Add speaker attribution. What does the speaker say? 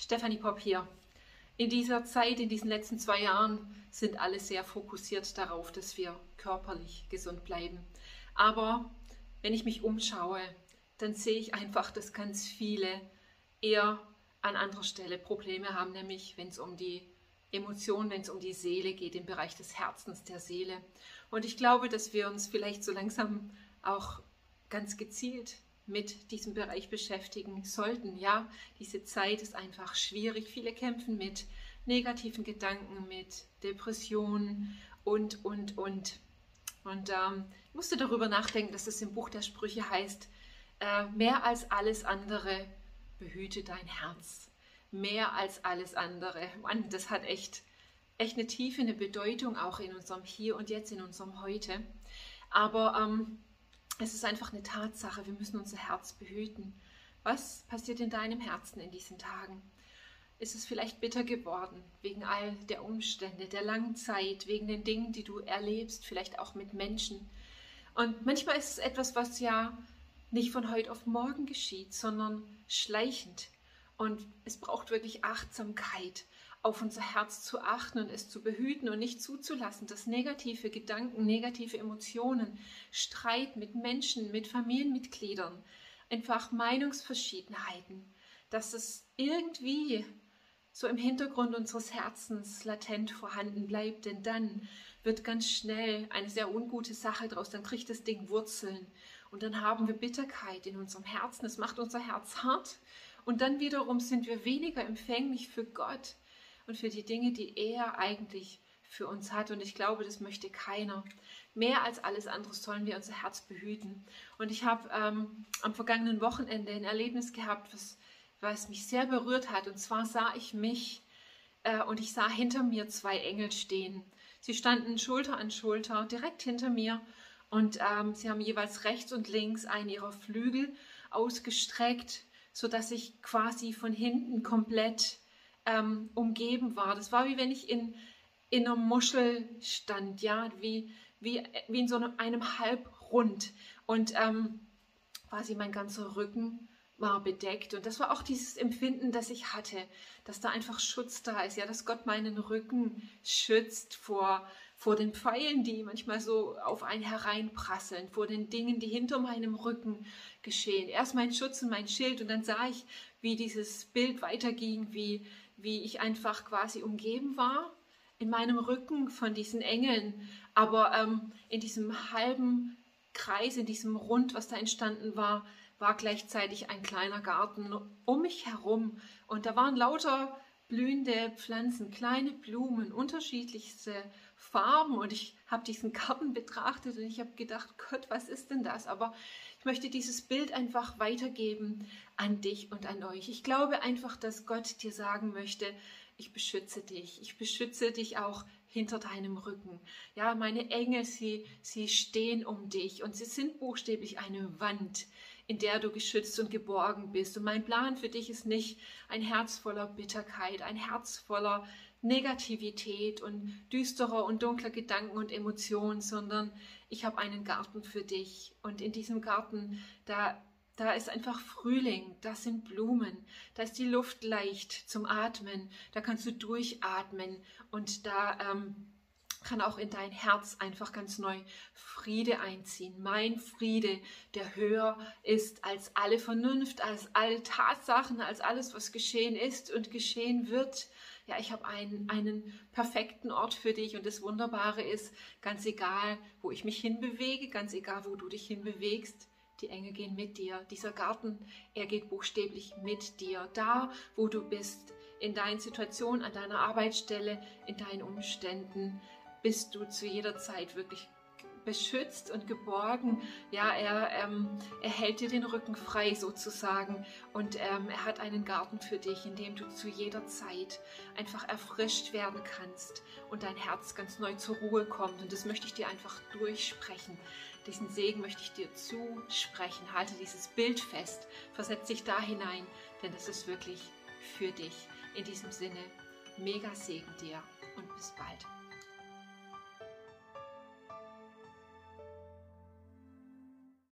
Speaker 1: Stefanie Popp hier. In dieser Zeit, in diesen letzten zwei Jahren, sind alle sehr fokussiert darauf, dass wir körperlich gesund bleiben. Aber wenn ich mich umschaue, dann sehe ich einfach, dass ganz viele eher an anderer Stelle Probleme haben, nämlich wenn es um die Emotionen, wenn es um die Seele geht, im Bereich des Herzens, der Seele. Und ich glaube, dass wir uns vielleicht so langsam auch ganz gezielt mit diesem Bereich beschäftigen sollten. Ja, diese Zeit ist einfach schwierig. Viele kämpfen mit negativen Gedanken, mit Depressionen und, und, und. Und ähm, ich musste darüber nachdenken, dass es im Buch der Sprüche heißt, äh, mehr als alles andere behüte dein Herz. Mehr als alles andere. Mann, das hat echt, echt eine tiefe eine Bedeutung auch in unserem Hier und Jetzt, in unserem Heute. Aber ähm, es ist einfach eine Tatsache, wir müssen unser Herz behüten. Was passiert in deinem Herzen in diesen Tagen? Ist es vielleicht bitter geworden wegen all der Umstände, der langen Zeit, wegen den Dingen, die du erlebst, vielleicht auch mit Menschen? Und manchmal ist es etwas, was ja nicht von heute auf morgen geschieht, sondern schleichend. Und es braucht wirklich Achtsamkeit auf unser Herz zu achten und es zu behüten und nicht zuzulassen, dass negative Gedanken, negative Emotionen, Streit mit Menschen, mit Familienmitgliedern, einfach Meinungsverschiedenheiten, dass es irgendwie so im Hintergrund unseres Herzens latent vorhanden bleibt, denn dann wird ganz schnell eine sehr ungute Sache draus, dann kriegt das Ding Wurzeln und dann haben wir Bitterkeit in unserem Herzen, es macht unser Herz hart und dann wiederum sind wir weniger empfänglich für Gott und für die Dinge, die er eigentlich für uns hat. Und ich glaube, das möchte keiner. Mehr als alles andere sollen wir unser Herz behüten. Und ich habe ähm, am vergangenen Wochenende ein Erlebnis gehabt, was, was mich sehr berührt hat. Und zwar sah ich mich äh, und ich sah hinter mir zwei Engel stehen. Sie standen Schulter an Schulter direkt hinter mir und ähm, sie haben jeweils rechts und links einen ihrer Flügel ausgestreckt, sodass ich quasi von hinten komplett ähm, umgeben war. Das war wie wenn ich in, in einer Muschel stand, ja, wie, wie, wie in so einem, einem Halbrund. Und ähm, quasi mein ganzer Rücken war bedeckt. Und das war auch dieses Empfinden, das ich hatte, dass da einfach Schutz da ist, ja, dass Gott meinen Rücken schützt vor, vor den Pfeilen, die manchmal so auf einen hereinprasseln, vor den Dingen, die hinter meinem Rücken geschehen. Erst mein Schutz und mein Schild und dann sah ich, wie dieses Bild weiterging, wie, wie ich einfach quasi umgeben war in meinem Rücken von diesen Engeln, aber ähm, in diesem halben Kreis, in diesem Rund, was da entstanden war, war gleichzeitig ein kleiner Garten um mich herum und da waren lauter blühende Pflanzen, kleine Blumen, unterschiedlichste Farben und ich habe diesen Garten betrachtet und ich habe gedacht, Gott, was ist denn das? Aber ich möchte dieses Bild einfach weitergeben an dich und an euch. Ich glaube einfach, dass Gott dir sagen möchte, ich beschütze dich. Ich beschütze dich auch hinter deinem Rücken. Ja, meine Engel, sie, sie stehen um dich und sie sind buchstäblich eine Wand, in der du geschützt und geborgen bist. Und mein Plan für dich ist nicht ein Herz voller Bitterkeit, ein Herz voller Negativität und düsterer und dunkler Gedanken und Emotionen, sondern ich habe einen Garten für dich. Und in diesem Garten, da, da ist einfach Frühling, da sind Blumen, da ist die Luft leicht zum Atmen, da kannst du durchatmen und da ähm, kann auch in dein Herz einfach ganz neu Friede einziehen. Mein Friede, der höher ist als alle Vernunft, als alle Tatsachen, als alles, was geschehen ist und geschehen wird ja, ich habe einen, einen perfekten Ort für dich und das Wunderbare ist, ganz egal, wo ich mich hinbewege, ganz egal, wo du dich hinbewegst, die Engel gehen mit dir. Dieser Garten, er geht buchstäblich mit dir. Da, wo du bist, in deinen Situationen, an deiner Arbeitsstelle, in deinen Umständen, bist du zu jeder Zeit wirklich beschützt und geborgen. Ja, er, ähm, er hält dir den Rücken frei sozusagen und ähm, er hat einen Garten für dich, in dem du zu jeder Zeit einfach erfrischt werden kannst und dein Herz ganz neu zur Ruhe kommt. Und das möchte ich dir einfach durchsprechen. Diesen Segen möchte ich dir zusprechen. Halte dieses Bild fest, versetz dich da hinein, denn das ist wirklich für dich. In diesem Sinne, mega Segen dir und bis bald.